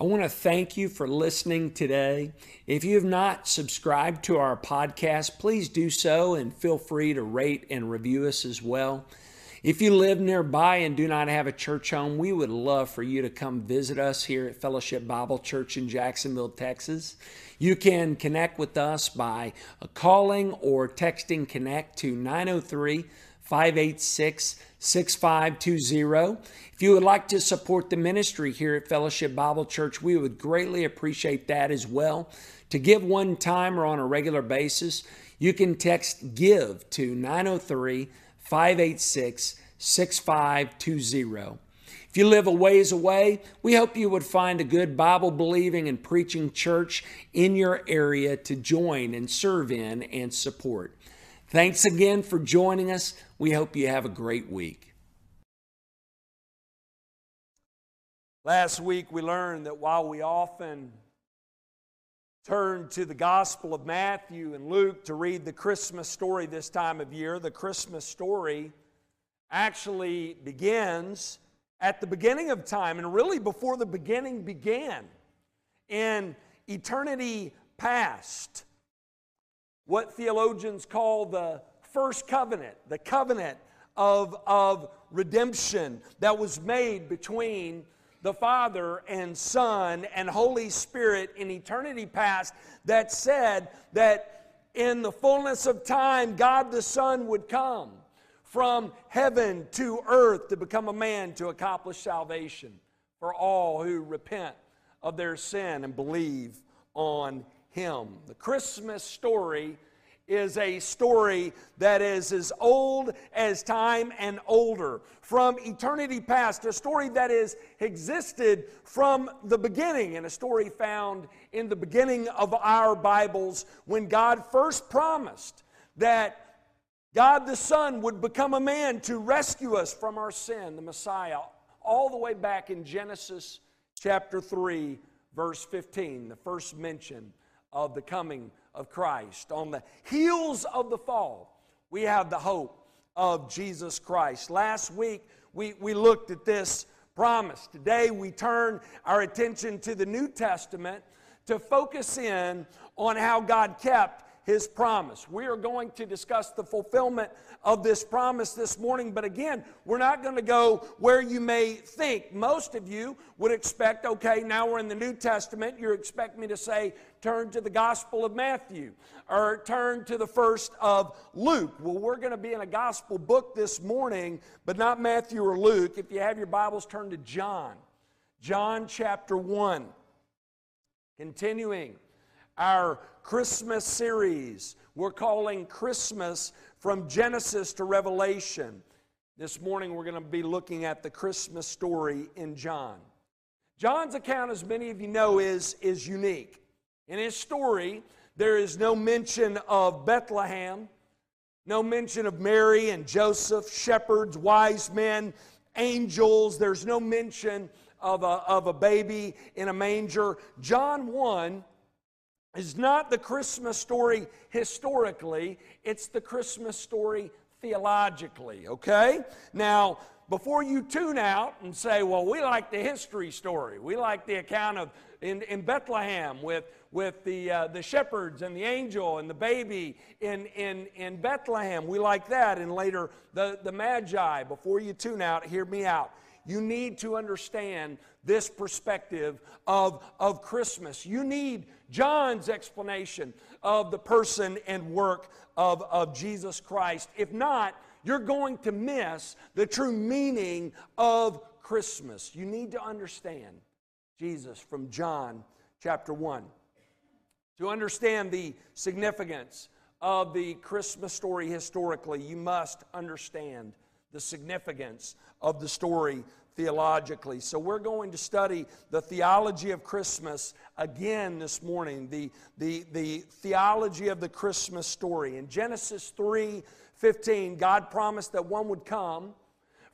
I want to thank you for listening today. If you have not subscribed to our podcast, please do so and feel free to rate and review us as well. If you live nearby and do not have a church home, we would love for you to come visit us here at Fellowship Bible Church in Jacksonville, Texas. You can connect with us by calling or texting connect to 903 586 6520. If you would like to support the ministry here at Fellowship Bible Church, we would greatly appreciate that as well. To give one time or on a regular basis, you can text GIVE to 903 586 6520. If you live a ways away, we hope you would find a good Bible believing and preaching church in your area to join and serve in and support. Thanks again for joining us. We hope you have a great week. Last week, we learned that while we often turn to the Gospel of Matthew and Luke to read the Christmas story this time of year, the Christmas story actually begins at the beginning of time and really before the beginning began in eternity past. What theologians call the first covenant, the covenant of, of redemption that was made between the Father and Son and Holy Spirit in eternity past that said that in the fullness of time, God the Son would come from heaven to earth to become a man to accomplish salvation for all who repent of their sin and believe on Him. The Christmas story is a story that is as old as time and older, from eternity past, a story that has existed from the beginning, and a story found in the beginning of our Bibles when God first promised that God the Son would become a man to rescue us from our sin, the Messiah, all the way back in Genesis chapter 3, verse 15, the first mention of the coming of Christ. On the heels of the fall, we have the hope of Jesus Christ. Last week, we, we looked at this promise. Today, we turn our attention to the New Testament to focus in on how God kept his promise. We are going to discuss the fulfillment of this promise this morning, but again, we're not going to go where you may think. Most of you would expect, okay, now we're in the New Testament, you expect me to say, turn to the Gospel of Matthew or turn to the first of Luke. Well, we're going to be in a gospel book this morning, but not Matthew or Luke. If you have your Bibles, turn to John. John chapter 1. Continuing our Christmas series. We're calling Christmas from Genesis to Revelation. This morning we're going to be looking at the Christmas story in John. John's account, as many of you know, is, is unique. In his story, there is no mention of Bethlehem, no mention of Mary and Joseph, shepherds, wise men, angels. There's no mention of a, of a baby in a manger. John 1 is not the Christmas story historically, it's the Christmas story theologically, okay? Now, before you tune out and say, well, we like the history story, we like the account of in, in Bethlehem with, with the, uh, the shepherds and the angel and the baby in, in, in Bethlehem, we like that, and later the, the Magi. Before you tune out, hear me out. You need to understand this perspective of, of Christmas. You need John's explanation of the person and work of, of Jesus Christ. If not, you're going to miss the true meaning of Christmas. You need to understand Jesus from John chapter 1. To understand the significance of the Christmas story historically, you must understand the significance of the story theologically. So, we're going to study the theology of Christmas again this morning, the, the, the theology of the Christmas story. In Genesis 3 15, God promised that one would come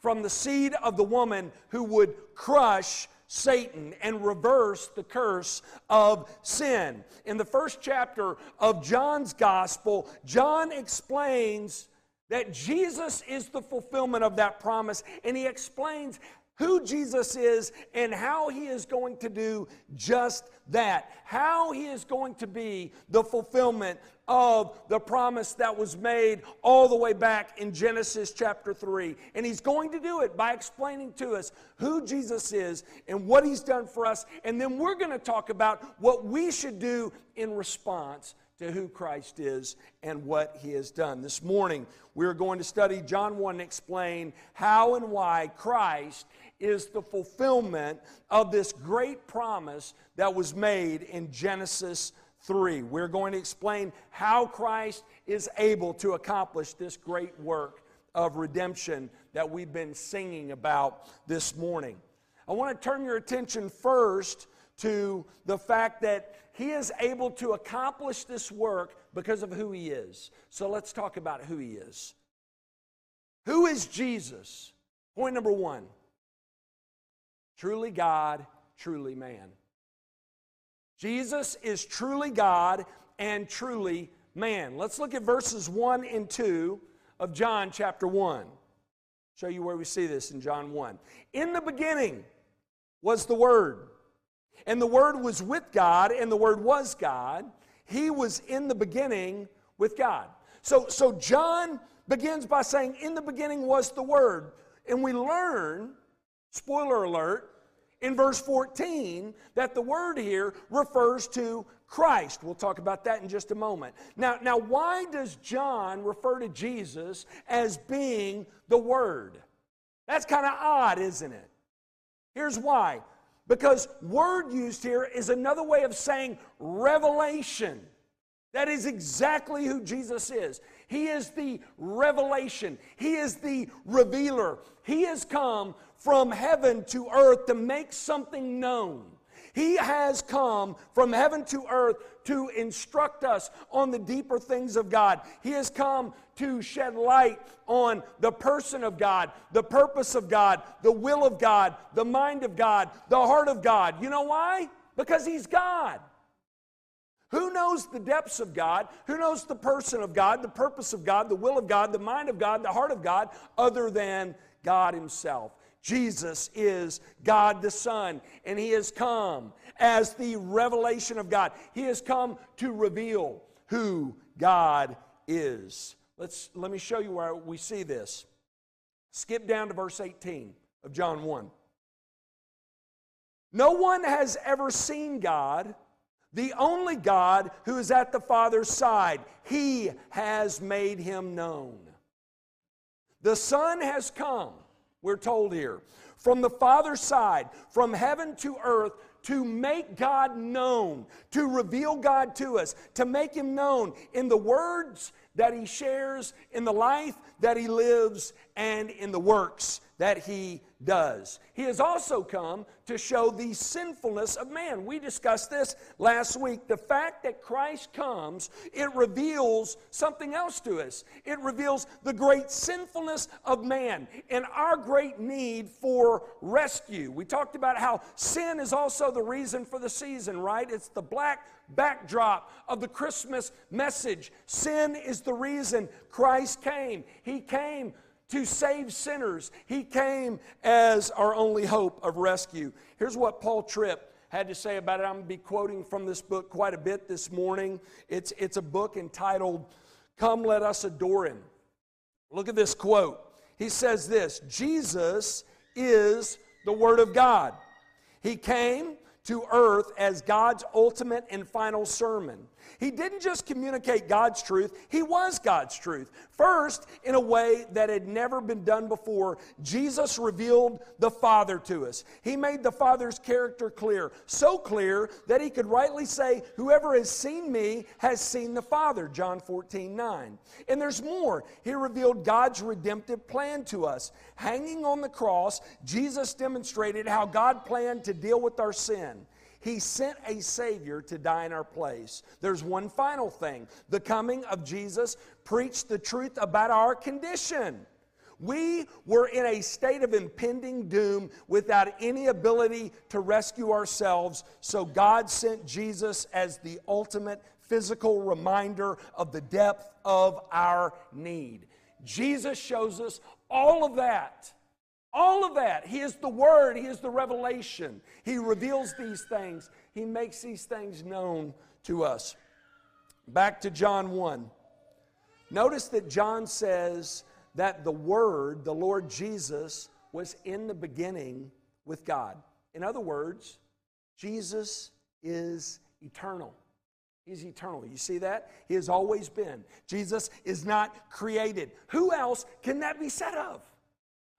from the seed of the woman who would crush Satan and reverse the curse of sin. In the first chapter of John's gospel, John explains that Jesus is the fulfillment of that promise, and he explains who Jesus is and how he is going to do just that. How he is going to be the fulfillment of the promise that was made all the way back in Genesis chapter 3. And he's going to do it by explaining to us who Jesus is and what he's done for us. And then we're going to talk about what we should do in response to who Christ is and what he has done. This morning, we're going to study John 1 and explain how and why Christ is the fulfillment of this great promise that was made in Genesis 3. We're going to explain how Christ is able to accomplish this great work of redemption that we've been singing about this morning. I want to turn your attention first to the fact that he is able to accomplish this work because of who he is. So let's talk about who he is. Who is Jesus? Point number one truly God, truly man. Jesus is truly God and truly man. Let's look at verses 1 and 2 of John chapter 1. Show you where we see this in John 1. In the beginning was the Word, and the Word was with God, and the Word was God. He was in the beginning with God. So, so John begins by saying, In the beginning was the Word. And we learn, spoiler alert, in verse 14 that the word here refers to Christ. We'll talk about that in just a moment. Now, now why does John refer to Jesus as being the Word? That's kind of odd, isn't it? Here's why. Because word used here is another way of saying revelation. That is exactly who Jesus is. He is the revelation, He is the revealer. He has come from heaven to earth to make something known. He has come from heaven to earth to instruct us on the deeper things of God. He has come to shed light on the person of God, the purpose of God, the will of God, the mind of God, the heart of God. You know why? Because He's God. Who knows the depths of God? Who knows the person of God, the purpose of God, the will of God, the mind of God, the heart of God, other than God Himself? Jesus is God the Son, and He has come as the revelation of God. He has come to reveal who God is. Let's, let me show you where we see this. Skip down to verse 18 of John 1. No one has ever seen God, the only God who is at the Father's side. He has made him known. The Son has come we're told here. From the Father's side, from heaven to earth, to make God known, to reveal God to us, to make Him known in the words that He shares, in the life that He lives, and in the works that He does. He has also come to show the sinfulness of man. We discussed this last week. The fact that Christ comes, it reveals something else to us. It reveals the great sinfulness of man and our great need for rescue. We talked about how sin is also the reason for the season, right? It's the black backdrop of the Christmas message. Sin is the reason Christ came. He came to save sinners. He came as our only hope of rescue. Here's what Paul Tripp had to say about it. I'm going to be quoting from this book quite a bit this morning. It's, it's a book entitled Come Let Us Adore Him. Look at this quote. He says this Jesus is the Word of God. He came to earth as God's ultimate and final sermon. He didn't just communicate God's truth, he was God's truth. First, in a way that had never been done before, Jesus revealed the Father to us. He made the Father's character clear, so clear that he could rightly say, Whoever has seen me has seen the Father, John 14, 9. And there's more. He revealed God's redemptive plan to us. Hanging on the cross, Jesus demonstrated how God planned to deal with our sin. He sent a Savior to die in our place. There's one final thing the coming of Jesus preached the truth about our condition. We were in a state of impending doom without any ability to rescue ourselves, so God sent Jesus as the ultimate physical reminder of the depth of our need. Jesus shows us all of that All of that. He is the Word, He is the revelation. He reveals these things, He makes these things known to us. Back to John 1. Notice that John says that the Word, the Lord Jesus, was in the beginning with God. In other words, Jesus is eternal. He's eternal. You see that? He has always been. Jesus is not created. Who else can that be said of?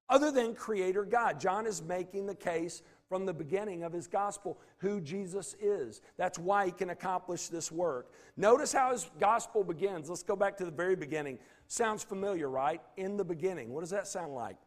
Other than Creator God. John is making the case from the beginning of his gospel who Jesus is. That's why he can accomplish this work. Notice how his gospel begins. Let's go back to the very beginning. Sounds familiar, right? In the beginning. What does that sound like?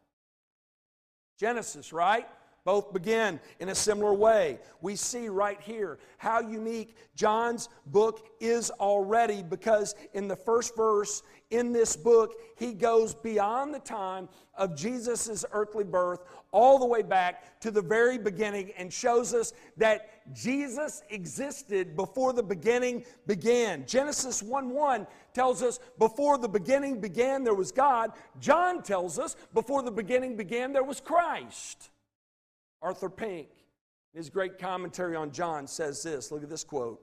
Genesis, right? Both begin in a similar way. We see right here how unique John's book is already because in the first verse in this book, he goes beyond the time of Jesus' earthly birth all the way back to the very beginning and shows us that Jesus existed before the beginning began. Genesis 1 1 tells us before the beginning began, there was God. John tells us before the beginning began, there was Christ. Arthur Pink, in his great commentary on John, says this look at this quote.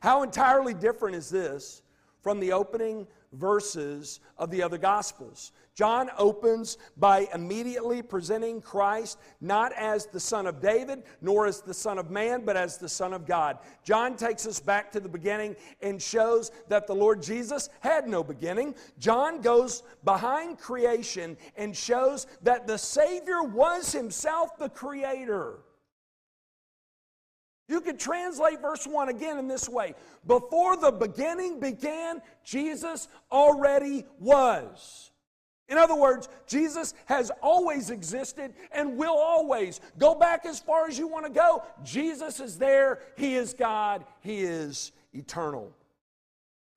How entirely different is this from the opening verses of the other Gospels. John opens by immediately presenting Christ not as the Son of David, nor as the Son of Man, but as the Son of God. John takes us back to the beginning and shows that the Lord Jesus had no beginning. John goes behind creation and shows that the Savior was himself the Creator. You could translate verse 1 again in this way Before the beginning began, Jesus already was. In other words, Jesus has always existed and will always. Go back as far as you want to go. Jesus is there. He is God. He is eternal.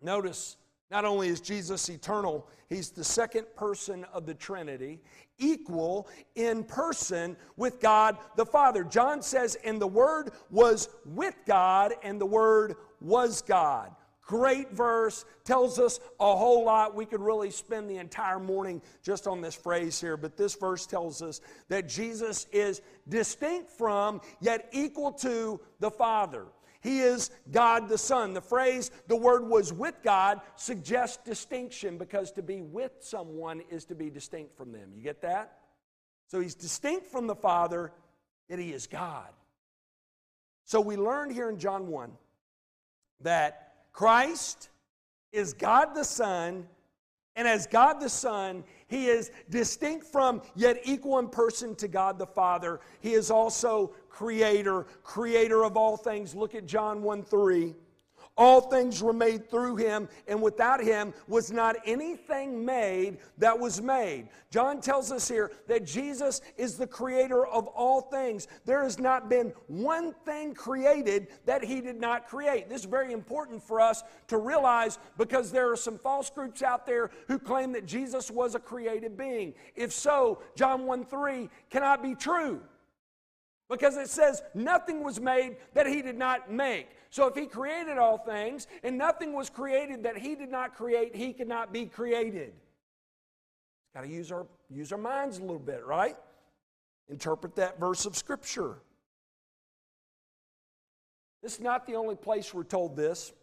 Notice, not only is Jesus eternal, he's the second person of the Trinity equal in person with God the Father. John says, and the Word was with God, and the Word was God. Great verse, tells us a whole lot. We could really spend the entire morning just on this phrase here, but this verse tells us that Jesus is distinct from, yet equal to the Father. He is God the Son. The phrase, the word was with God, suggests distinction because to be with someone is to be distinct from them. You get that? So he's distinct from the Father, yet he is God. So we learned here in John 1 that Christ is God the Son, and as God the Son, he is distinct from, yet equal in person to God the Father. He is also creator, creator of all things. Look at John 1 3. All things were made through him, and without him was not anything made that was made. John tells us here that Jesus is the creator of all things. There has not been one thing created that he did not create. This is very important for us to realize because there are some false groups out there who claim that Jesus was a created being. If so, John 1 3 cannot be true because it says nothing was made that he did not make. So if he created all things and nothing was created that he did not create, he could not be created. Got to use our use our minds a little bit, right? Interpret that verse of scripture. This is not the only place we're told this.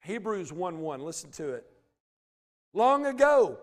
Hebrews 1 1, listen to it. Long ago,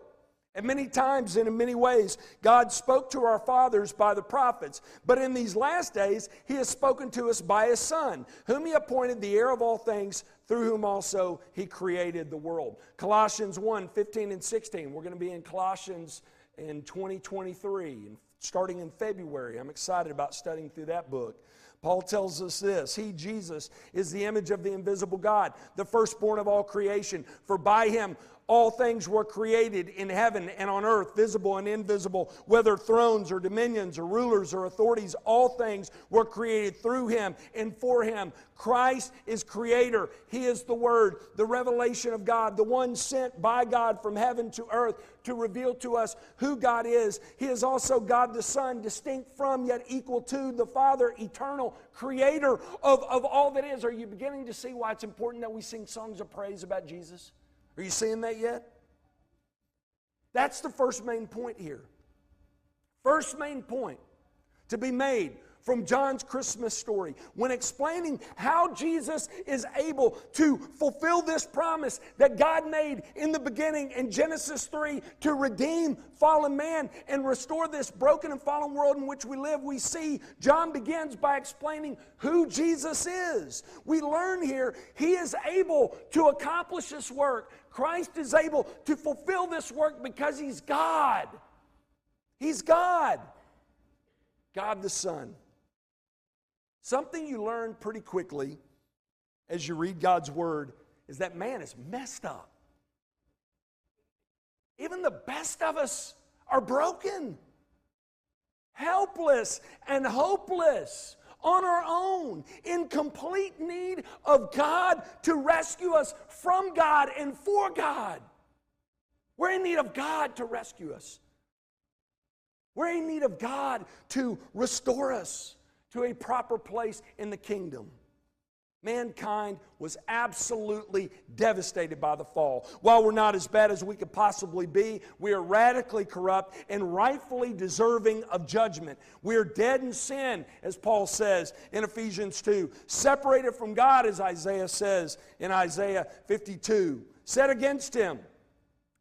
and many times and in many ways, God spoke to our fathers by the prophets. But in these last days, He has spoken to us by His Son, whom He appointed the heir of all things, through whom also He created the world. Colossians 1 15 and 16. We're going to be in Colossians in 2023, and starting in February. I'm excited about studying through that book. Paul tells us this He, Jesus, is the image of the invisible God, the firstborn of all creation. For by him all things were created in heaven and on earth, visible and invisible, whether thrones or dominions or rulers or authorities, all things were created through him and for him. Christ is creator. He is the Word, the revelation of God, the one sent by God from heaven to earth to reveal to us who God is. He is also God the Son, distinct from yet equal to the Father, eternal, creator of, of all that is. Are you beginning to see why it's important that we sing songs of praise about Jesus? Are you seeing that yet? That's the first main point here. First main point to be made from John's Christmas story when explaining how Jesus is able to fulfill this promise that God made in the beginning in Genesis 3 to redeem fallen man and restore this broken and fallen world in which we live. We see John begins by explaining who Jesus is. We learn here he is able to accomplish this work. Christ is able to fulfill this work because he's God. He's God. God the Son. Something you learn pretty quickly as you read God's Word is that man is messed up. Even the best of us are broken, helpless, and hopeless on our own, in complete need of God to rescue us from God and for God. We're in need of God to rescue us. We're in need of God to restore us to a proper place in the kingdom. Mankind was absolutely devastated by the fall. While we're not as bad as we could possibly be, we are radically corrupt and rightfully deserving of judgment. We are dead in sin, as Paul says in Ephesians 2, separated from God, as Isaiah says in Isaiah 52, set against Him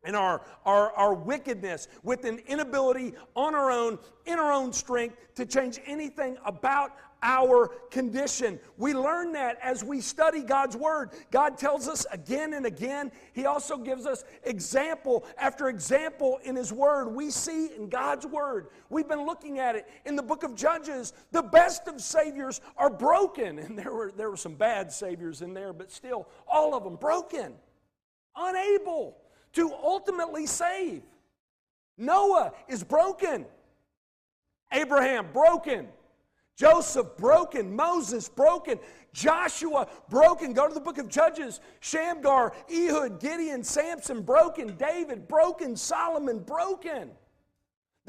and our, our, our wickedness with an inability on our own, in our own strength, to change anything about our condition. We learn that as we study God's Word. God tells us again and again. He also gives us example after example in His Word. We see in God's Word, we've been looking at it in the book of Judges, the best of Saviors are broken. And there were, there were some bad Saviors in there, but still, all of them broken, unable to ultimately save. Noah is broken. Abraham, broken. Joseph, broken. Moses, broken. Joshua, broken. Go to the book of Judges. Shamgar, Ehud, Gideon, Samson, broken. David, broken. Solomon, broken.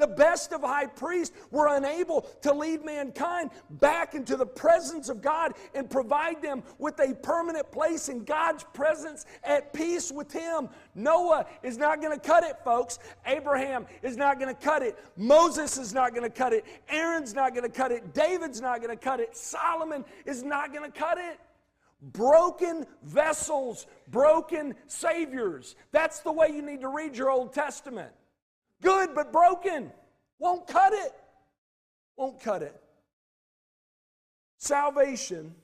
The best of high priests were unable to lead mankind back into the presence of God and provide them with a permanent place in God's presence at peace with Him. Noah is not going to cut it, folks. Abraham is not going to cut it. Moses is not going to cut it. Aaron's not going to cut it. David's not going to cut it. Solomon is not going to cut it. Broken vessels, broken saviors. That's the way you need to read your Old Testament. Good, but broken. Won't cut it. Won't cut it. Salvation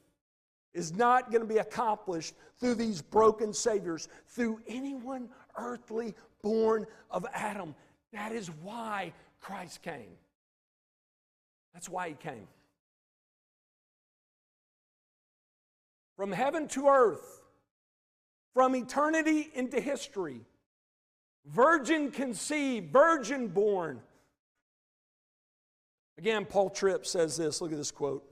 is not going to be accomplished through these broken saviors, through anyone earthly born of Adam. That is why Christ came. That's why he came. From heaven to earth, from eternity into history, virgin conceived, virgin born. Again, Paul Tripp says this look at this quote.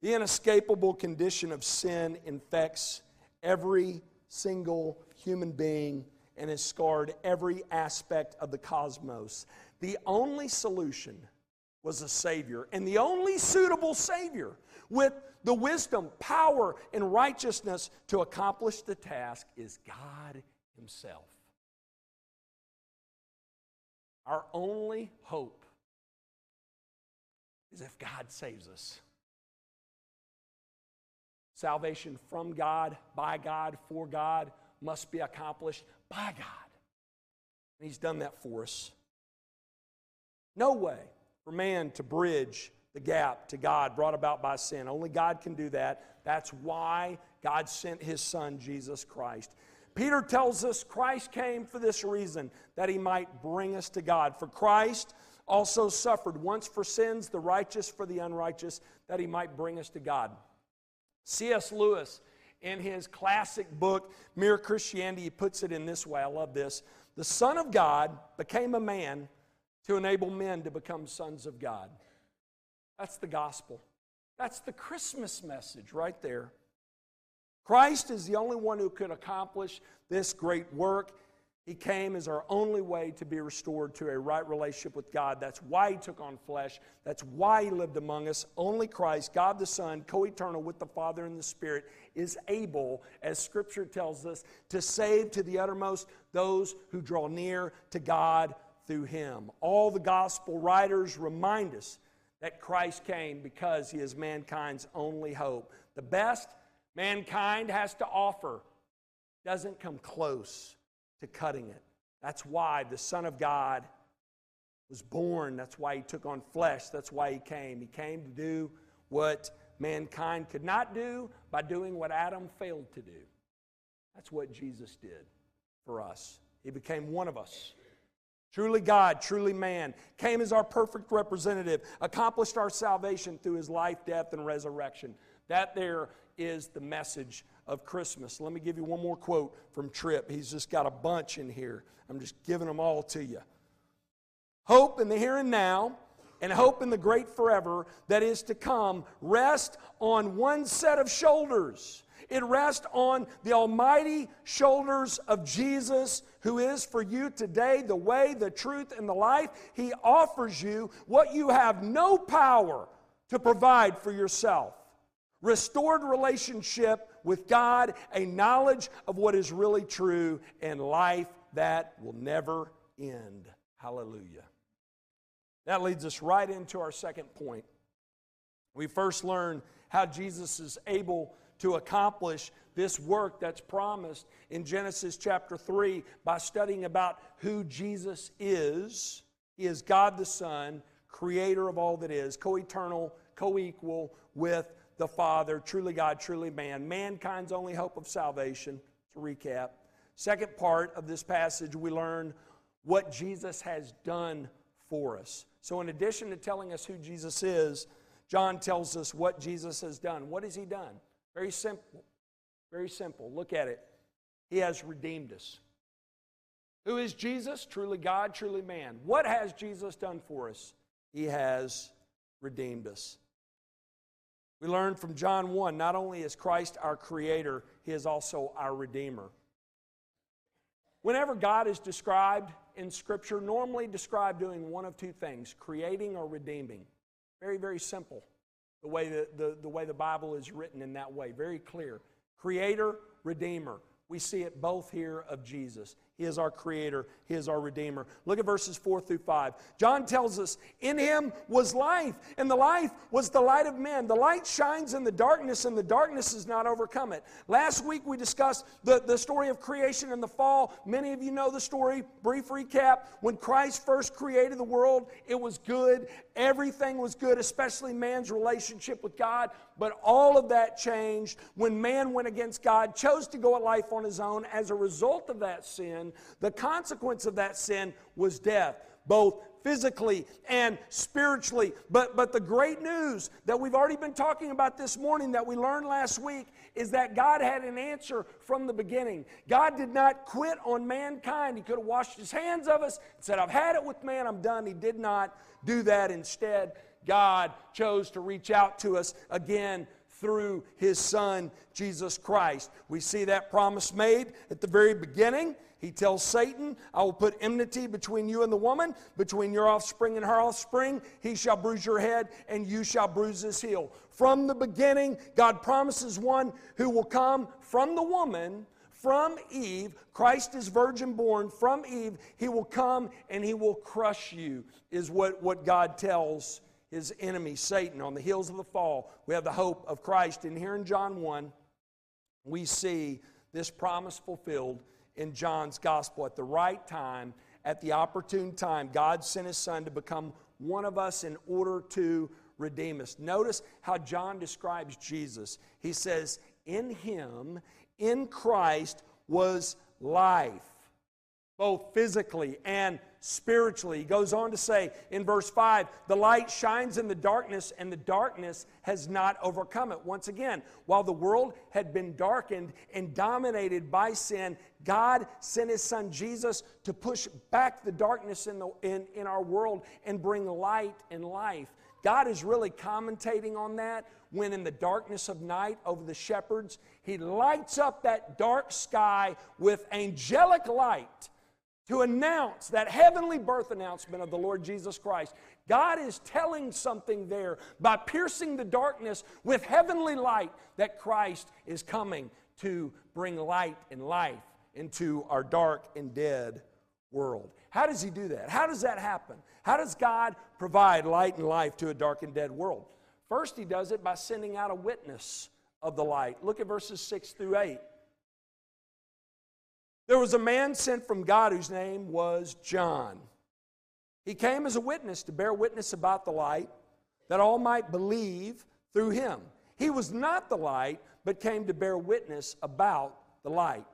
The inescapable condition of sin infects every single human being and has scarred every aspect of the cosmos. The only solution was a Savior, and the only suitable Savior with the wisdom, power, and righteousness to accomplish the task is God Himself. Our only hope is if God saves us. Salvation from God, by God, for God must be accomplished by God. And He's done that for us. No way for man to bridge the gap to God brought about by sin. Only God can do that. That's why God sent His Son, Jesus Christ. Peter tells us Christ came for this reason, that he might bring us to God. For Christ also suffered once for sins, the righteous for the unrighteous, that he might bring us to God. C.S. Lewis, in his classic book, Mere Christianity, he puts it in this way. I love this. The Son of God became a man to enable men to become sons of God. That's the gospel. That's the Christmas message right there. Christ is the only one who could accomplish this great work. He came as our only way to be restored to a right relationship with God. That's why He took on flesh. That's why He lived among us. Only Christ, God the Son, co eternal with the Father and the Spirit, is able, as Scripture tells us, to save to the uttermost those who draw near to God through him. All the gospel writers remind us that Christ came because he is mankind's only hope. The best mankind has to offer doesn't come close to cutting it. That's why the Son of God was born. That's why he took on flesh. That's why he came. He came to do what mankind could not do by doing what Adam failed to do. That's what Jesus did for us. He became one of us. Truly God, truly man, came as our perfect representative, accomplished our salvation through his life, death, and resurrection. That there is the message of Christmas. Let me give you one more quote from Tripp. He's just got a bunch in here. I'm just giving them all to you. Hope in the here and now, and hope in the great forever that is to come rest on one set of shoulders. It rests on the almighty shoulders of Jesus, who is for you today the way, the truth, and the life. He offers you what you have no power to provide for yourself restored relationship with God, a knowledge of what is really true, and life that will never end. Hallelujah. That leads us right into our second point. We first learn how Jesus is able to accomplish this work that's promised in Genesis chapter 3 by studying about who Jesus is. He is God the Son, creator of all that is, co eternal, co equal with the Father, truly God, truly man, mankind's only hope of salvation. To recap, second part of this passage, we learn what Jesus has done for us. So, in addition to telling us who Jesus is, John tells us what Jesus has done. What has he done? Very simple. Very simple. Look at it. He has redeemed us. Who is Jesus? Truly God, truly man. What has Jesus done for us? He has redeemed us. We learn from John 1 not only is Christ our creator, he is also our redeemer. Whenever God is described in Scripture, normally described doing one of two things creating or redeeming. Very, very simple. The way the, the, the way the Bible is written in that way, very clear. Creator, Redeemer. We see it both here of Jesus. He is our creator, He is our redeemer. Look at verses 4 through 5. John tells us, In Him was life, and the life was the light of men. The light shines in the darkness, and the darkness has not overcome it. Last week we discussed the, the story of creation and the fall. Many of you know the story. Brief recap when Christ first created the world, it was good. Everything was good, especially man's relationship with God. But all of that changed when man went against God, chose to go at life on his own. As a result of that sin, the consequence of that sin was death, both physically and spiritually. But, but the great news that we've already been talking about this morning that we learned last week is that God had an answer from the beginning. God did not quit on mankind. He could have washed his hands of us and said, I've had it with man, I'm done. He did not do that. Instead, God chose to reach out to us again through his son, Jesus Christ. We see that promise made at the very beginning. He tells Satan, I will put enmity between you and the woman, between your offspring and her offspring. He shall bruise your head, and you shall bruise his heel. From the beginning, God promises one who will come from the woman from Eve, Christ is virgin born. From Eve, he will come and he will crush you, is what, what God tells his enemy, Satan. On the heels of the fall, we have the hope of Christ. And here in John 1, we see this promise fulfilled in John's gospel at the right time, at the opportune time. God sent his son to become one of us in order to redeem us. Notice how John describes Jesus. He says, In him, in Christ, was life, both physically and spiritually. He goes on to say in verse 5 the light shines in the darkness, and the darkness has not overcome it. Once again, while the world had been darkened and dominated by sin, God sent his son Jesus to push back the darkness in, the, in, in our world and bring light and life. God is really commentating on that when in the darkness of night over the shepherds, he lights up that dark sky with angelic light to announce that heavenly birth announcement of the Lord Jesus Christ. God is telling something there by piercing the darkness with heavenly light that Christ is coming to bring light and life into our dark and dead world. How does he do that? How does that happen? How does God provide light and life to a dark and dead world? First, he does it by sending out a witness of the light. Look at verses 6 through 8. There was a man sent from God whose name was John. He came as a witness to bear witness about the light, that all might believe through him. He was not the light, but came to bear witness about the light.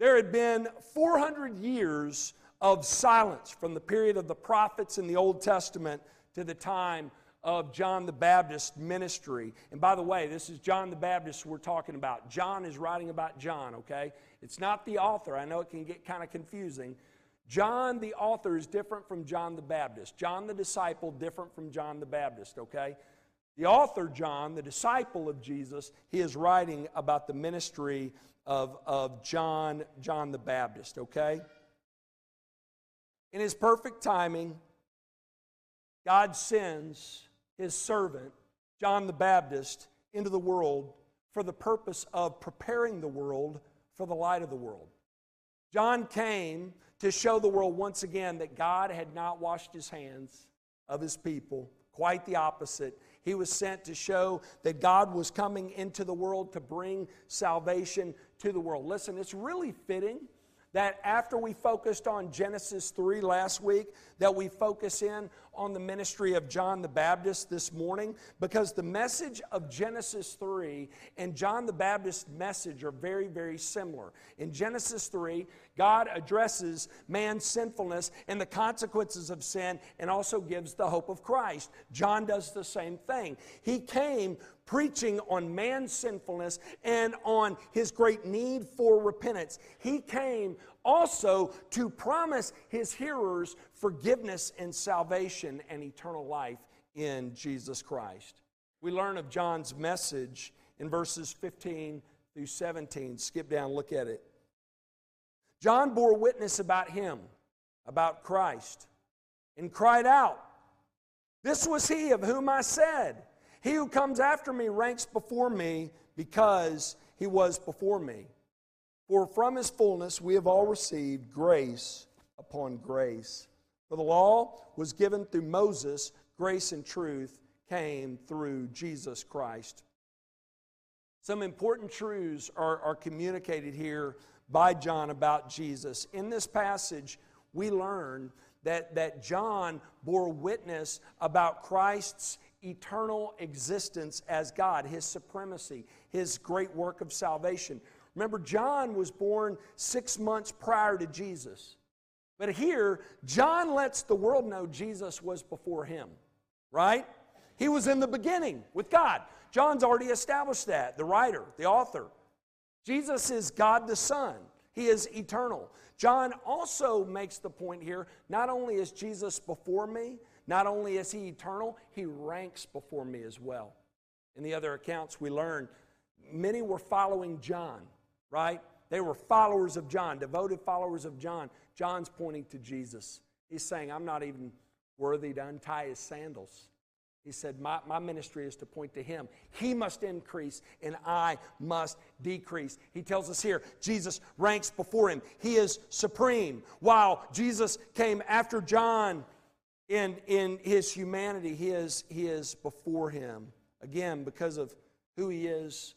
There had been 400 years of silence from the period of the prophets in the Old Testament to the time of John the Baptist's ministry. And by the way, this is John the Baptist we're talking about. John is writing about John, okay? It's not the author. I know it can get kind of confusing. John the author is different from John the Baptist. John the disciple different from John the Baptist, okay? The author, John, the disciple of Jesus, he is writing about the ministry of, of John, John the Baptist, okay? In his perfect timing, God sends his servant, John the Baptist, into the world for the purpose of preparing the world for the light of the world. John came to show the world once again that God had not washed his hands of his people, quite the opposite. He was sent to show that God was coming into the world to bring salvation to the world. Listen, it's really fitting that after we focused on Genesis 3 last week, that we focus in on the ministry of John the Baptist this morning because the message of Genesis 3 and John the Baptist's message are very, very similar. In Genesis 3, God addresses man's sinfulness and the consequences of sin and also gives the hope of Christ. John does the same thing. He came preaching on man's sinfulness and on his great need for repentance. He came also to promise his hearers forgiveness and salvation and eternal life in Jesus Christ. We learn of John's message in verses 15 through 17. Skip down, look at it. John bore witness about him, about Christ, and cried out, This was he of whom I said, He who comes after me ranks before me because he was before me. For from his fullness we have all received grace upon grace. For the law was given through Moses, grace and truth came through Jesus Christ. Some important truths are, are communicated here by John about Jesus. In this passage, we learn that, that John bore witness about Christ's eternal existence as God, his supremacy, his great work of salvation. Remember, John was born six months prior to Jesus. But here, John lets the world know Jesus was before him, right? He was in the beginning with God. John's already established that, the writer, the author. Jesus is God the Son, He is eternal. John also makes the point here not only is Jesus before me, not only is He eternal, He ranks before me as well. In the other accounts, we learn many were following John, right? They were followers of John, devoted followers of John. John's pointing to Jesus. He's saying, I'm not even worthy to untie his sandals. He said, my, my ministry is to point to him. He must increase and I must decrease. He tells us here, Jesus ranks before him. He is supreme. While Jesus came after John in, in his humanity, he is, he is before him. Again, because of who he is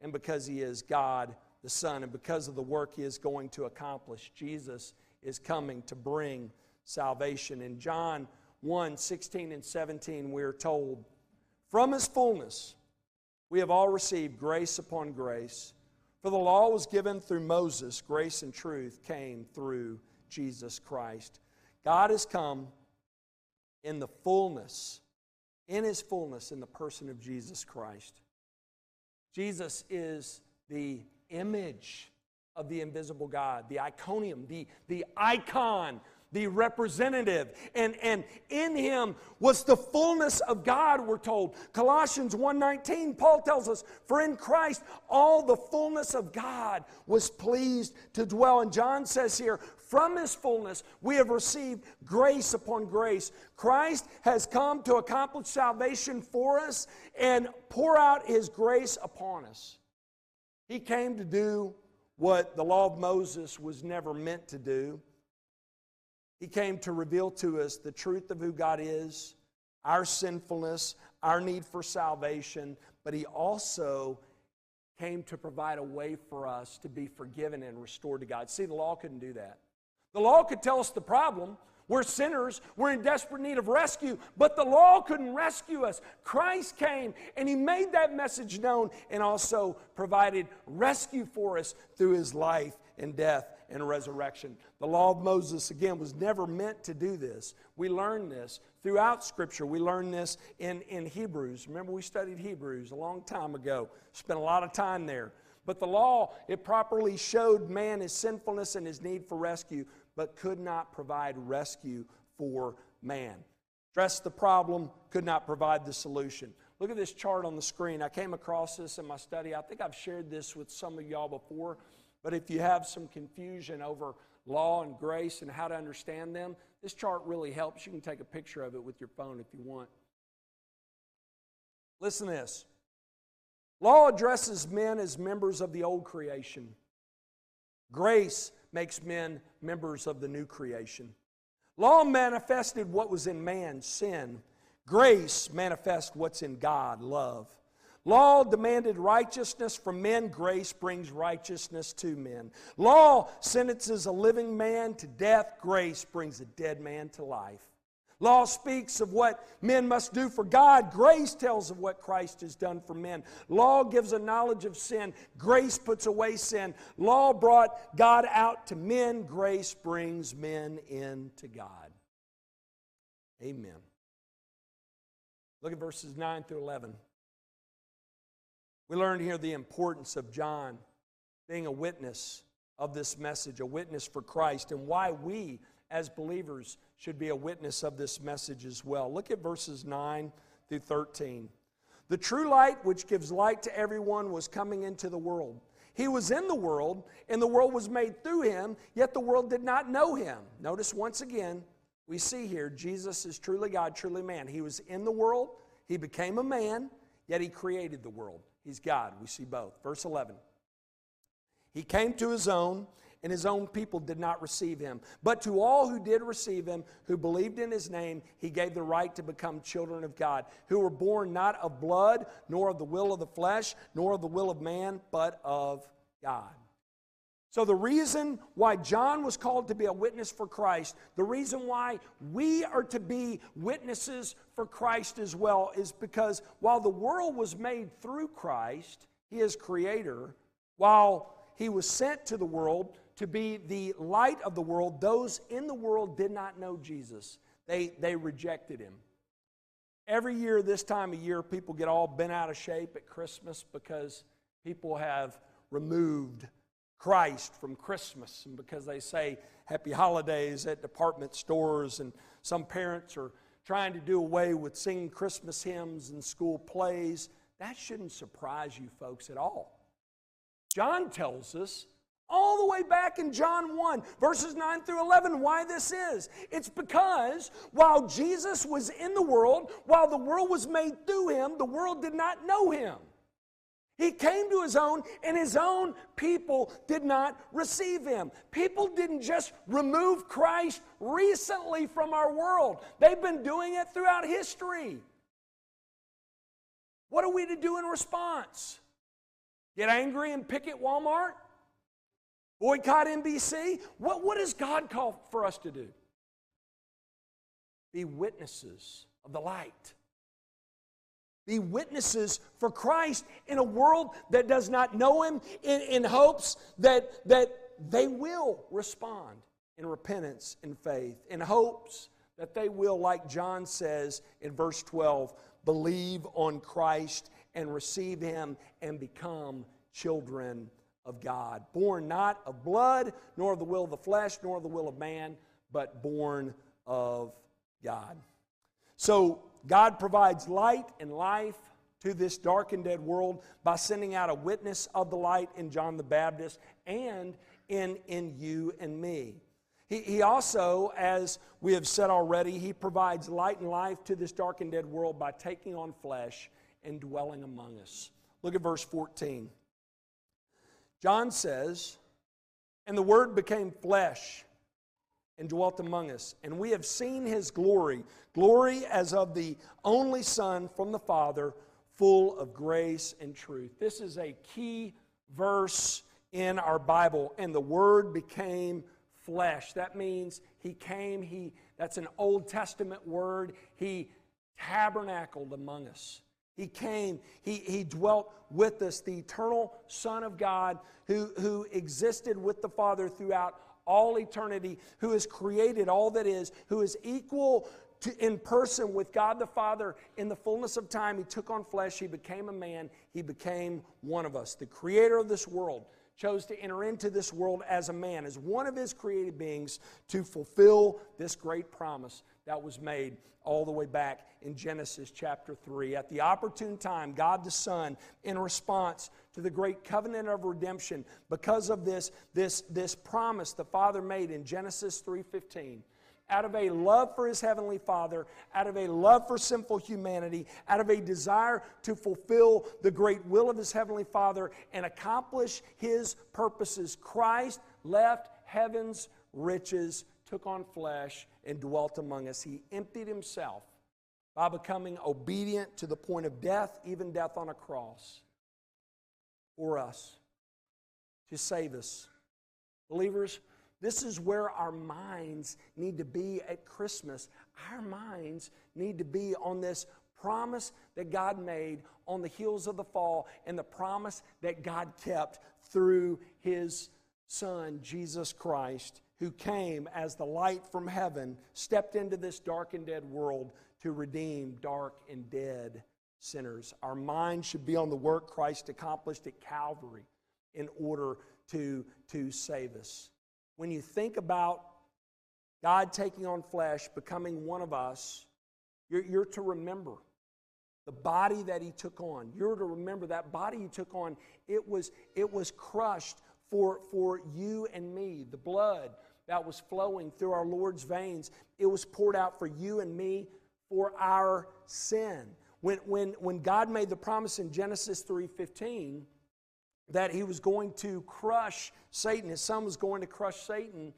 and because he is God the Son, and because of the work he is going to accomplish, Jesus is coming to bring salvation. In John 1 16 and 17, we are told, From his fullness we have all received grace upon grace. For the law was given through Moses, grace and truth came through Jesus Christ. God has come in the fullness, in his fullness, in the person of Jesus Christ. Jesus is the image of the invisible God, the iconium, the, the icon, the representative. And, and in him was the fullness of God, we're told. Colossians 1:19, Paul tells us, for in Christ all the fullness of God was pleased to dwell. And John says here, from his fullness we have received grace upon grace. Christ has come to accomplish salvation for us and pour out his grace upon us. He came to do what the law of Moses was never meant to do. He came to reveal to us the truth of who God is, our sinfulness, our need for salvation, but He also came to provide a way for us to be forgiven and restored to God. See, the law couldn't do that. The law could tell us the problem. We're sinners. We're in desperate need of rescue. But the law couldn't rescue us. Christ came and He made that message known and also provided rescue for us through His life and death and resurrection. The law of Moses, again, was never meant to do this. We learn this throughout Scripture. We learn this in, in Hebrews. Remember, we studied Hebrews a long time ago, spent a lot of time there. But the law, it properly showed man his sinfulness and his need for rescue, but could not provide rescue for man. Addressed the problem, could not provide the solution. Look at this chart on the screen. I came across this in my study. I think I've shared this with some of y'all before, but if you have some confusion over law and grace and how to understand them, this chart really helps. You can take a picture of it with your phone if you want. Listen to this. Law addresses men as members of the old creation. Grace makes men members of the new creation. Law manifested what was in man, sin. Grace manifests what's in God, love. Law demanded righteousness from men, grace brings righteousness to men. Law sentences a living man to death, grace brings a dead man to life. Law speaks of what men must do for God. Grace tells of what Christ has done for men. Law gives a knowledge of sin. Grace puts away sin. Law brought God out to men. Grace brings men into God. Amen. Look at verses 9 through 11. We learned here the importance of John being a witness of this message, a witness for Christ, and why we as believers should be a witness of this message as well. Look at verses 9 through 13. The true light, which gives light to everyone, was coming into the world. He was in the world, and the world was made through him, yet the world did not know him. Notice once again, we see here Jesus is truly God, truly man. He was in the world, he became a man, yet he created the world. He's God. We see both. Verse 11. He came to his own, and his own people did not receive him. But to all who did receive him, who believed in his name, he gave the right to become children of God, who were born not of blood, nor of the will of the flesh, nor of the will of man, but of God. So, the reason why John was called to be a witness for Christ, the reason why we are to be witnesses for Christ as well, is because while the world was made through Christ, He is creator, while He was sent to the world to be the light of the world, those in the world did not know Jesus. They, they rejected Him. Every year, this time of year, people get all bent out of shape at Christmas because people have removed Christ from Christmas, and because they say happy holidays at department stores, and some parents are trying to do away with singing Christmas hymns and school plays, that shouldn't surprise you folks at all. John tells us all the way back in John 1, verses 9 through 11, why this is. It's because while Jesus was in the world, while the world was made through him, the world did not know him. He came to his own, and his own people did not receive him. People didn't just remove Christ recently from our world, they've been doing it throughout history. What are we to do in response? Get angry and picket Walmart? Boycott NBC? What, what does God call for us to do? Be witnesses of the light be witnesses for Christ in a world that does not know Him, in, in hopes that, that they will respond in repentance and faith, in hopes that they will, like John says in verse 12, believe on Christ and receive Him and become children of God. Born not of blood, nor of the will of the flesh, nor of the will of man, but born of God. So, God provides light and life to this dark and dead world by sending out a witness of the light in John the Baptist and in, in you and me. He, he also, as we have said already, he provides light and life to this dark and dead world by taking on flesh and dwelling among us. Look at verse 14. John says, And the Word became flesh and dwelt among us. And we have seen his glory, glory as of the only Son from the Father, full of grace and truth. This is a key verse in our Bible. And the Word became flesh. That means he came, he that's an Old Testament word. He tabernacled among us. He came, he, he dwelt with us, the eternal Son of God who, who existed with the Father throughout all eternity, who has created all that is, who is equal to, in person with God the Father in the fullness of time. He took on flesh, he became a man, he became one of us. The creator of this world chose to enter into this world as a man, as one of his created beings, to fulfill this great promise that was made all the way back in Genesis chapter 3. At the opportune time, God the Son, in response to the great covenant of redemption, because of this, this, this promise the Father made in Genesis 3:15, out of a love for his heavenly Father, out of a love for sinful humanity, out of a desire to fulfill the great will of his heavenly Father and accomplish his purposes, Christ left heaven's riches took on flesh and dwelt among us. He emptied himself by becoming obedient to the point of death, even death on a cross, for us to save us. Believers, this is where our minds need to be at Christmas. Our minds need to be on this promise that God made on the heels of the fall and the promise that God kept through His Son, Jesus Christ who came as the light from heaven, stepped into this dark and dead world to redeem dark and dead sinners. Our mind should be on the work Christ accomplished at Calvary in order to, to save us. When you think about God taking on flesh, becoming one of us, you're, you're to remember the body that he took on. You're to remember that body he took on, it was, it was crushed for, for you and me. The blood that was flowing through our Lord's veins, it was poured out for you and me for our sin. When, when, when God made the promise in Genesis 3:15 that he was going to crush Satan, his son was going to crush Satan,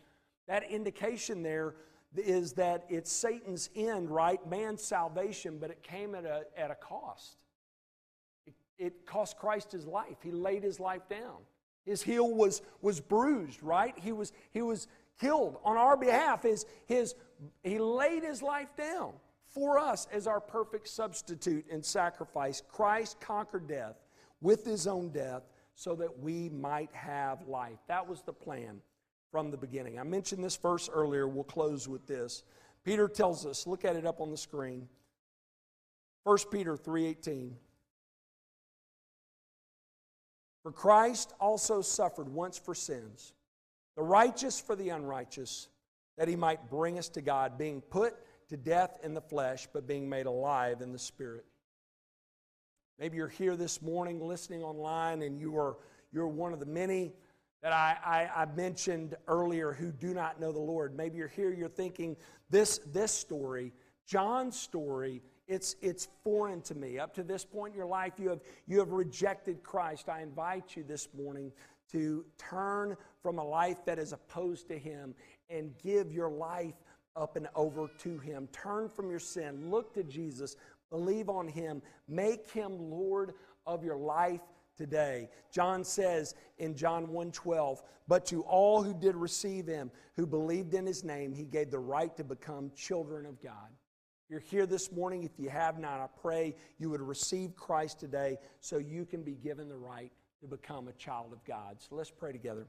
that indication there is that it's Satan's end, right? Man's salvation, but it came at a, at a cost. It, it cost Christ his life. He laid his life down. His heel was, was bruised, right? He was, he was killed on our behalf. His, his, he laid his life down for us as our perfect substitute and sacrifice. Christ conquered death with his own death so that we might have life. That was the plan from the beginning. I mentioned this verse earlier. We'll close with this. Peter tells us, look at it up on the screen. 1 Peter 3:18 For Christ also suffered once for sins the righteous for the unrighteous, that he might bring us to God, being put to death in the flesh, but being made alive in the spirit. Maybe you're here this morning listening online and you are, you're one of the many that I, I, I, mentioned earlier who do not know the Lord. Maybe you're here, you're thinking, this, this story, John's story, it's, it's foreign to me. Up to this point in your life, you have, you have rejected Christ. I invite you this morning to turn from a life that is opposed to Him and give your life up and over to Him. Turn from your sin, look to Jesus, believe on Him, make Him Lord of your life today. John says in John 1:12, "But to all who did receive him, who believed in his name, he gave the right to become children of God." You're here this morning if you have not, I pray you would receive Christ today so you can be given the right to become a child of God. So let's pray together.